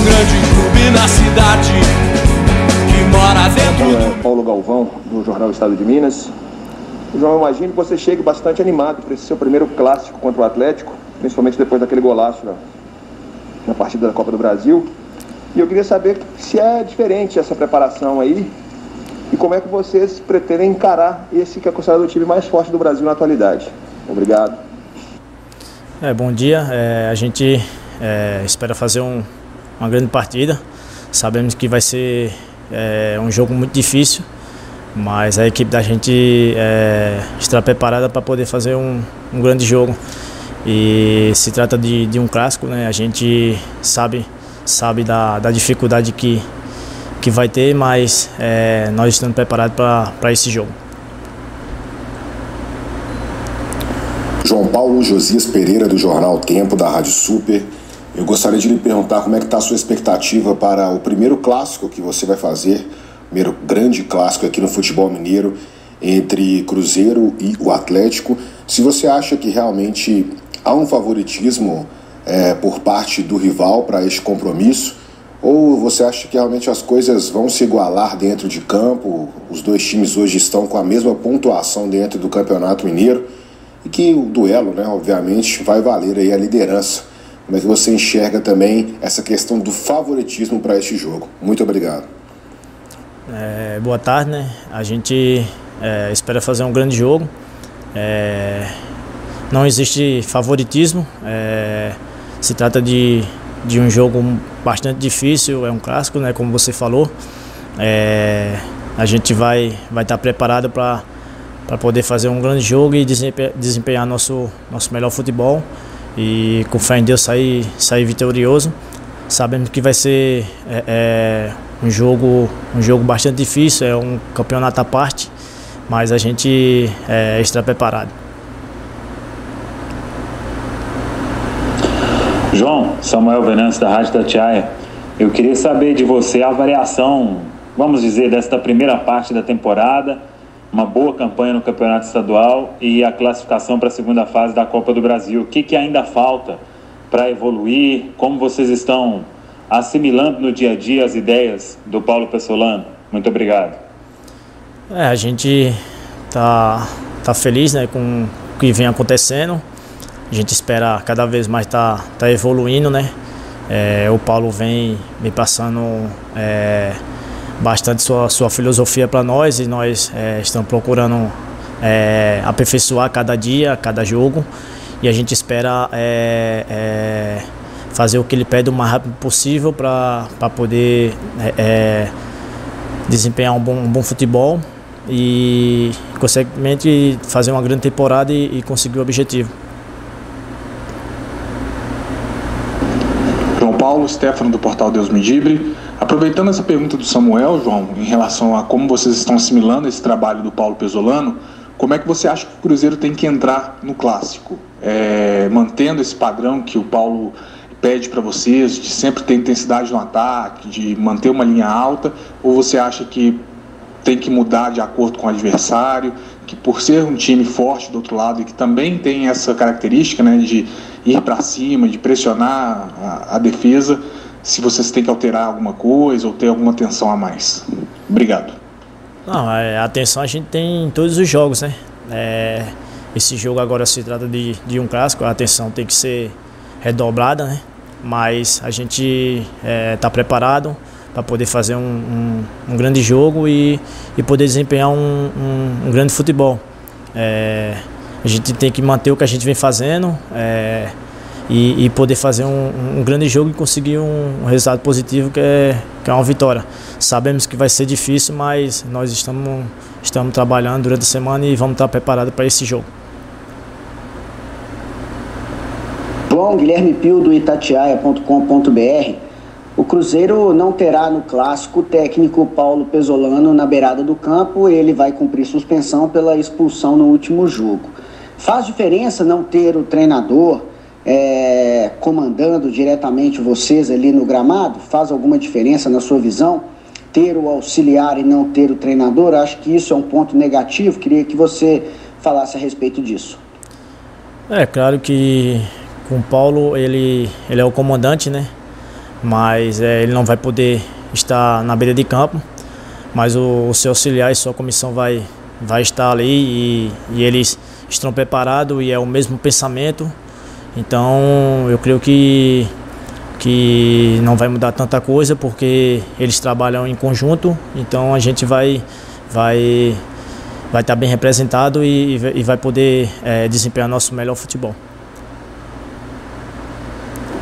um grande clube na cidade que mora dentro do... Paulo Galvão, do Jornal Estado de Minas. João, imagino que você chegue bastante animado para esse seu primeiro clássico contra o Atlético, principalmente depois daquele golaço na, na partida da Copa do Brasil. E eu queria saber se é diferente essa preparação aí e como é que vocês pretendem encarar esse que é considerado o time mais forte do Brasil na atualidade. Obrigado. É, bom dia. É, a gente é, espera fazer um, uma grande partida. Sabemos que vai ser é, um jogo muito difícil, mas a equipe da gente é, está preparada para poder fazer um, um, grande jogo. E se trata de, de um clássico, né? A gente sabe sabe da, da dificuldade que que vai ter, mas é, nós estamos preparados para esse jogo. João Paulo Josias Pereira, do Jornal Tempo, da Rádio Super. Eu gostaria de lhe perguntar como é que está a sua expectativa para o primeiro clássico que você vai fazer, primeiro grande clássico aqui no futebol mineiro, entre Cruzeiro e o Atlético. Se você acha que realmente há um favoritismo é, por parte do rival para este compromisso, ou você acha que realmente as coisas vão se igualar dentro de campo? Os dois times hoje estão com a mesma pontuação dentro do Campeonato Mineiro e que o duelo, né, obviamente, vai valer aí a liderança. Como é que você enxerga também essa questão do favoritismo para este jogo? Muito obrigado. É, boa tarde, né? A gente é, espera fazer um grande jogo. É, não existe favoritismo. É, se trata de de um jogo bastante difícil, é um clássico, né, como você falou. É, a gente vai vai estar tá preparado para para poder fazer um grande jogo e desempenhar nosso nosso melhor futebol e com fé em Deus sair sair vitorioso. Sabemos que vai ser é, é, um jogo um jogo bastante difícil, é um campeonato à parte, mas a gente é, está preparado. João, Samuel Venâncio da Rádio Tatiaia, eu queria saber de você a avaliação, vamos dizer, desta primeira parte da temporada, uma boa campanha no Campeonato Estadual e a classificação para a segunda fase da Copa do Brasil. O que, que ainda falta para evoluir? Como vocês estão assimilando no dia a dia as ideias do Paulo Pessolano? Muito obrigado. É, a gente tá, tá feliz né, com o que vem acontecendo. A gente espera cada vez mais estar tá, tá evoluindo, né? É, o Paulo vem me passando é, bastante sua, sua filosofia para nós e nós é, estamos procurando é, aperfeiçoar cada dia, cada jogo e a gente espera é, é, fazer o que ele pede o mais rápido possível para poder desempenhar um bom, um bom futebol e, consequentemente, fazer uma grande temporada e, e conseguir o objetivo. Paulo Stefano do portal Deus Medibre. Aproveitando essa pergunta do Samuel, João, em relação a como vocês estão assimilando esse trabalho do Paulo Pesolano, como é que você acha que o Cruzeiro tem que entrar no clássico? É, mantendo esse padrão que o Paulo pede para vocês, de sempre ter intensidade no ataque, de manter uma linha alta, ou você acha que tem que mudar de acordo com o adversário, que por ser um time forte do outro lado e que também tem essa característica né, de ir para cima, de pressionar a, a, defesa, se vocês têm que alterar alguma coisa ou ter alguma atenção a mais. Obrigado. Não, é, a atenção a gente tem em todos os jogos, né? É, esse jogo agora se trata de, de um clássico, a atenção tem que ser redobrada, né? Mas a gente está é, tá preparado para poder fazer um, um, um, grande jogo e, e poder desempenhar um, um grande futebol. É, a gente tem que manter o que a gente vem fazendo é, e, e, poder fazer um, grande jogo e conseguir um, resultado positivo que é, que é uma vitória. Sabemos que vai ser difícil, mas nós estamos, estamos trabalhando durante a semana e vamos estar preparados para esse jogo. Bom, Guilherme Pio do itatiaia.com.br o Cruzeiro não terá no clássico o técnico Paulo Pesolano na beirada do campo, ele vai cumprir suspensão pela expulsão no último jogo. Faz diferença não ter o treinador é, comandando diretamente vocês ali no gramado? Faz alguma diferença na sua visão? Ter o auxiliar e não ter o treinador? Acho que isso é um ponto negativo. Queria que você falasse a respeito disso. É claro que com o Paulo ele, ele é o comandante, né? mas é, ele não vai poder estar na beira de campo, mas o, o seu auxiliar e sua comissão vai, vai estar ali e, e eles estão preparados e é o mesmo pensamento. Então eu creio que, que não vai mudar tanta coisa porque eles trabalham em conjunto, então a gente vai, vai, vai estar bem representado e, e vai poder é, desempenhar nosso melhor futebol.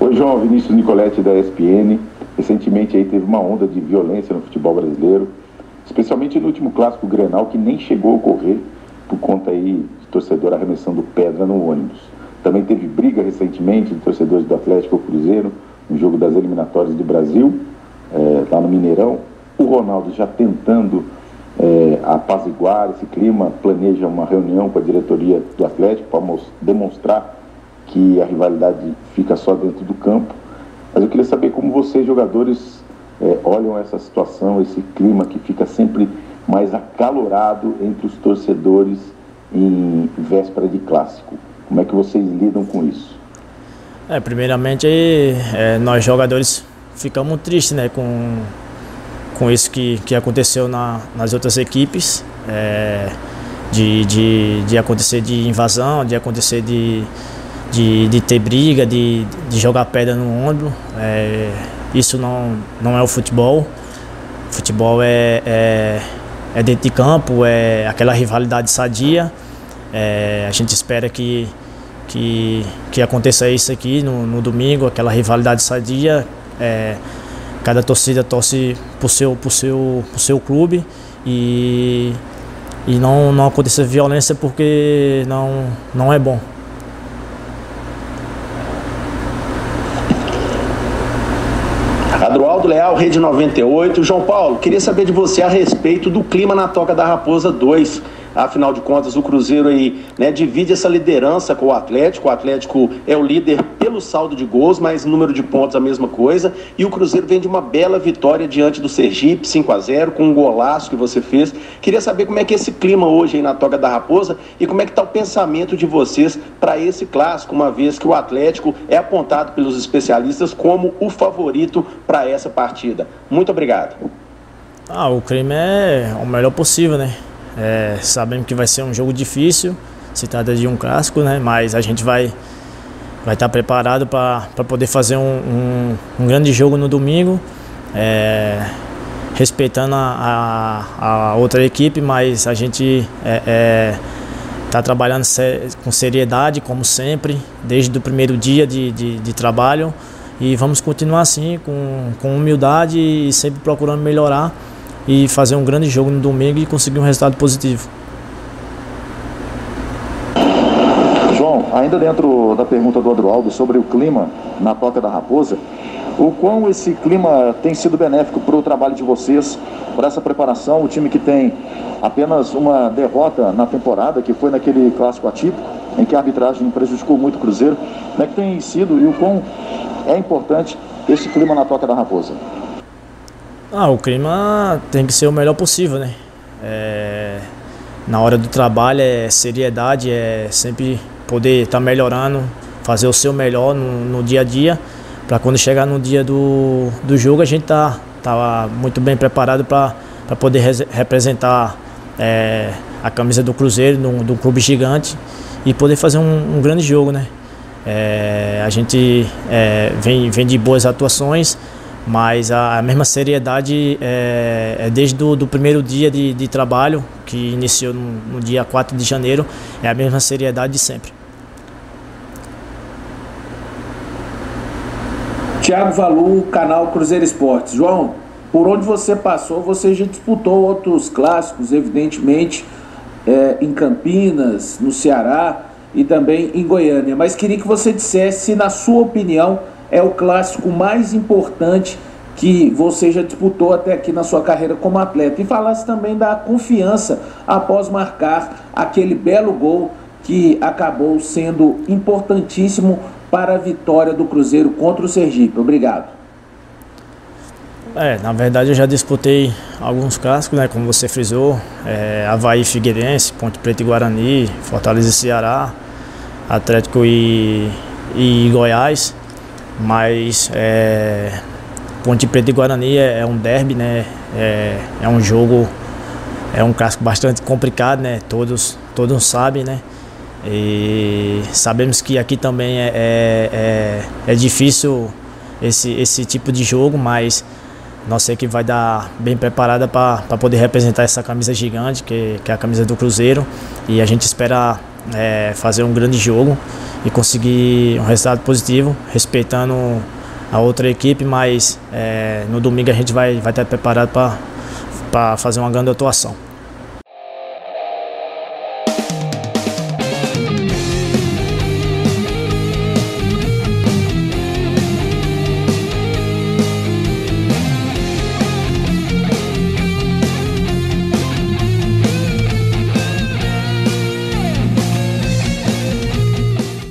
Oi João, Vinícius Nicoletti da ESPN. Recentemente aí teve uma onda de violência no futebol brasileiro, especialmente no último clássico Grenal que nem chegou a ocorrer por conta aí de torcedor arremessando pedra no ônibus. Também teve briga recentemente de torcedores do Atlético Cruzeiro no jogo das eliminatórias do Brasil, é, lá no Mineirão. O Ronaldo já tentando é, apaziguar esse clima, planeja uma reunião com a diretoria do Atlético para demonstrar que a rivalidade fica só dentro do campo. Mas eu queria saber como vocês, jogadores, é, olham essa situação, esse clima que fica sempre mais acalorado entre os torcedores em véspera de clássico. Como é que vocês lidam com isso? É, primeiramente, é, nós jogadores ficamos tristes né, com, com isso que, que aconteceu na, nas outras equipes. É, de, de, de acontecer de invasão, de acontecer de, de, de ter briga, de, de jogar pedra no ombro. É, isso não, não é o futebol. Futebol é, é, é, dentro de campo, é aquela rivalidade sadia. É, a gente espera que, que, que aconteça isso aqui no, no domingo, aquela rivalidade sadia. É, cada torcida torce o seu, pro seu, pro seu clube e, e não, não aconteça violência porque não, não é bom. Adroaldo Leal, Rede 98. João Paulo, queria saber de você a respeito do clima na Toca da Raposa 2. Afinal de contas, o Cruzeiro aí né, divide essa liderança com o Atlético. O Atlético é o líder pelo saldo de gols, mas número de pontos a mesma coisa. E o Cruzeiro vem de uma bela vitória diante do Sergipe, 5 a 0 com um golaço que você fez. Queria saber como é que é esse clima hoje aí na Toca da Raposa e como é que está o pensamento de vocês para esse clássico, uma vez que o Atlético é apontado pelos especialistas como o favorito para essa partida. Muito obrigado. Ah, o clima é o melhor possível, né? É, sabemos que vai ser um jogo difícil, se trata de um clássico, né? Mas a gente vai vai estar preparado para poder fazer um, um, um, grande jogo no domingo, é, respeitando a, a, a, outra equipe, mas a gente está é, é, tá trabalhando com seriedade, como sempre, desde o primeiro dia de, de, de trabalho. E vamos continuar assim, com, com humildade e sempre procurando melhorar e fazer um grande jogo no domingo e conseguir um resultado positivo. João, ainda dentro da pergunta do Adroaldo sobre o clima na Toca da Raposa, o quão esse clima tem sido benéfico para o trabalho de vocês, para essa preparação, o time que tem apenas uma derrota na temporada, que foi naquele clássico atípico, em que a arbitragem prejudicou muito o Cruzeiro, como é que tem sido e o quão é importante esse clima na Toca da Raposa? Ah, o clima tem que ser o melhor possível, né? É, na hora do trabalho é seriedade, é sempre poder estar tá melhorando, fazer o seu melhor no, no dia a dia, para quando chegar no dia do, do jogo a gente tá, tá muito bem preparado para poder representar é, a camisa do Cruzeiro, do, clube gigante e poder fazer um, um grande jogo, né? É, a gente é, vem, vem de boas atuações, mas a, a mesma seriedade é, é desde o do primeiro dia de, de trabalho, que iniciou no, no, dia 4 de janeiro, é a mesma seriedade de sempre. Tiago Valu, canal Cruzeiro Esportes. João, por onde você passou, você já disputou outros clássicos, evidentemente, é, em Campinas, no Ceará e também em Goiânia. Mas queria que você dissesse, na sua opinião, é o clássico mais importante que você já disputou até aqui na sua carreira como atleta. E falasse também da confiança após marcar aquele belo gol que acabou sendo importantíssimo para a vitória do Cruzeiro contra o Sergipe. Obrigado. É, na verdade eu já disputei alguns clássicos, né, como você frisou, é, Havaí Figueirense, Ponte Preta e Guarani, Fortaleza e Ceará, Atlético e, e Goiás. Mas é, Ponte Preta e Guarani é, é um derby, né? É, é, um jogo, é um clássico bastante complicado, né? Todos, todos sabem, né? E sabemos que aqui também é, é, é, é difícil esse, esse tipo de jogo, mas nossa equipe vai dar bem preparada para poder representar essa camisa gigante, que, que é a camisa do Cruzeiro. E a gente espera é, fazer um grande jogo e conseguir um resultado positivo, respeitando a outra equipe, mas é, no domingo a gente vai, vai estar preparado para fazer uma grande atuação.